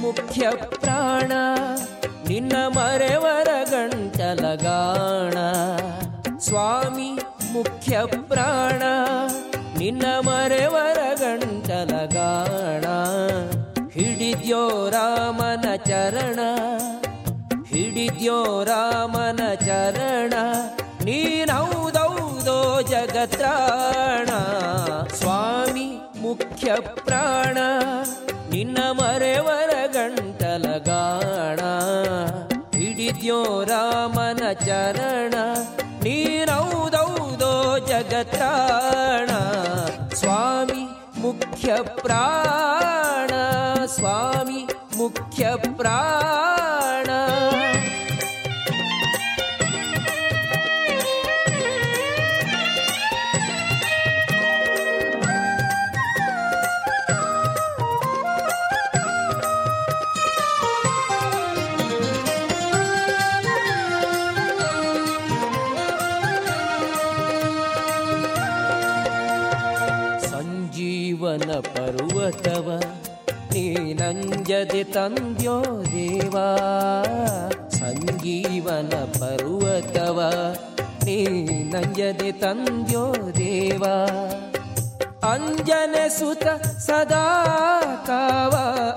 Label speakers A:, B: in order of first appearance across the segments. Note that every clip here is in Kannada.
A: ಮುಖ್ಯ ಪ್ರಾಣ. ನಿನ್ನ ಮರೆವರ ಗಂಟಲಗಾಣ. ಸ್ವಾಮಿ, ಮುಖ್ಯ ಪ್ರಾಣ. ನಿನ್ನ ಮರೆವರ ಗಂಟಲಗಾಣ. ಹಿಡಿದ್ಯೋ ರಾಮನ ಚರಣ. ಹಿಡಿದ್ಯೋ ರಾಮನ ಚರಣ. ನೀನೌದೌದೋ ಜಗತ್ರಾಣ. ಸ್ವಾಮಿ, ಮುಖ್ಯ ಪ್ರಾಣ. ನಿನ್ನ ಮರೆವರ ಗಂಟಲಗಾಣ ಹಿಡಿದ್ಯೋ ರಾಮನ ಚರಣ ನೀರೌದೌದೋ ಜಗತ್ತಾಣ. ಸ್ವಾಮಿ ಮುಖ್ಯ ಪ್ರಾಣ ಸ್ವಾಮಿ ಮುಖ್ಯ ಪ್ರಾಣ. पर्वतव एनं यदि तन्त्यो देवा। सञ्जीवन पर्वतवती नञ्जति तन्द्यो देवा। अञ्जनसुत सदा कव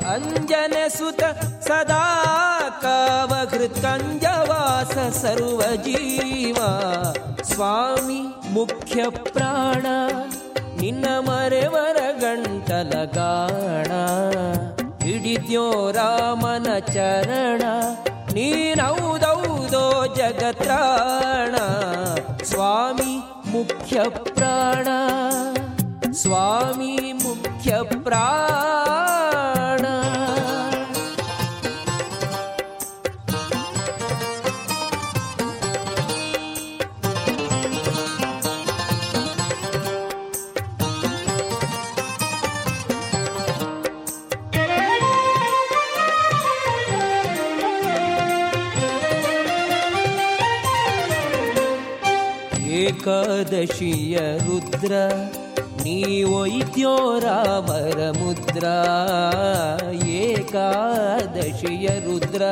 A: अञ्जनसुत सदा कव कृतञ्जवा स सर्व जीवा स्वामी मुख्यप्राणा। ನಿನ್ನ ಮರೆವರ ಗಂಟಲಗಾಣ ಹಿಡಿದ್ಯೋ ರಾಮನ ಚರಣ. ನೀನೌದೌದೋ ಜಗತ್ರಾಣ. ಸ್ವಾಮಿ ಮುಖ್ಯ ಪ್ರಾಣ. ಸ್ವಾಮಿ ಮುಖ್ಯ ಪ್ರಾಣ. एकादशीय रुद्र नी वैद्यो रामरमुद्रा एकादशीय रुद्र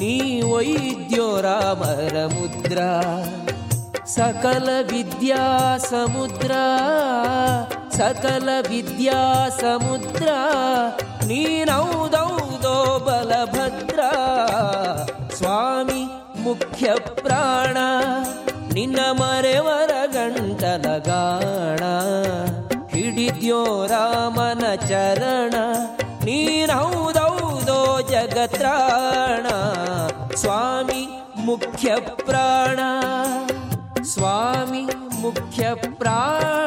A: नी वैद्यो रामरमुद्रा सकल विद्या समुद्रा सकल विद्या समुद्रा नीनौ दौ दो बलभद्रा स्वामी मुख्यप्राणा ನಿನ್ನ ಮರೆವರ ಗಂಟಲಗಾಣ ಹಿಡಿದ್ಯೋ ರಾಮನ ಚರಣ ನೀನೌದೌದೋ ಜಗತ್ರಾಣ ಸ್ವಾಮಿ ಮುಖ್ಯ ಪ್ರಾಣ ಸ್ವಾಮಿ ಮುಖ್ಯ ಪ್ರಾಣ.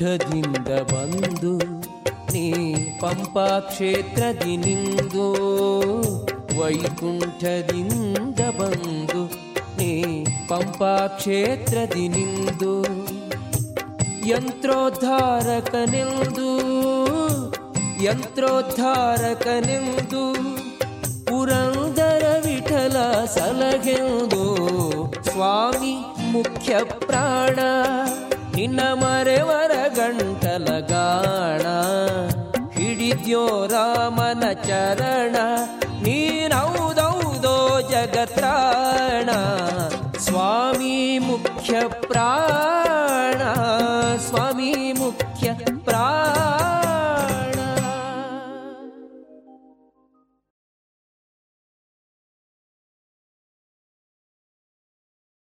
A: ವೈಕುಂಠದಿಂದ ಬಂದು, ನೀ ಪಂಪಾ ಕ್ಷೇತ್ರದಿ ನಿಂದು, ವೈಕುಂಠದಿಂದ ಬಂದು, ನೀ ಪಂಪಾ ಕ್ಷೇತ್ರದಿ ನಿಂದು ಯಂತ್ರೋದ್ಧಾರಕನೆಂದು ಯಂತ್ರೋದ್ಧಾರಕನೆಂದು ಪುರಂದರ ವಿಠಲ ಸಲಗೆಂದು, ಸ್ವಾಮಿ ಮುಖ್ಯ ಪ್ರಾಣ, ನಿನ್ನ ಮರೆವರ ಗಂಟಲಗಾಣ. ಹಿಡಿದ್ಯೋ ರಾಮನ ಚರಣ ನೀನೌದೌದೋ ಜಗತ್ರಾಣ.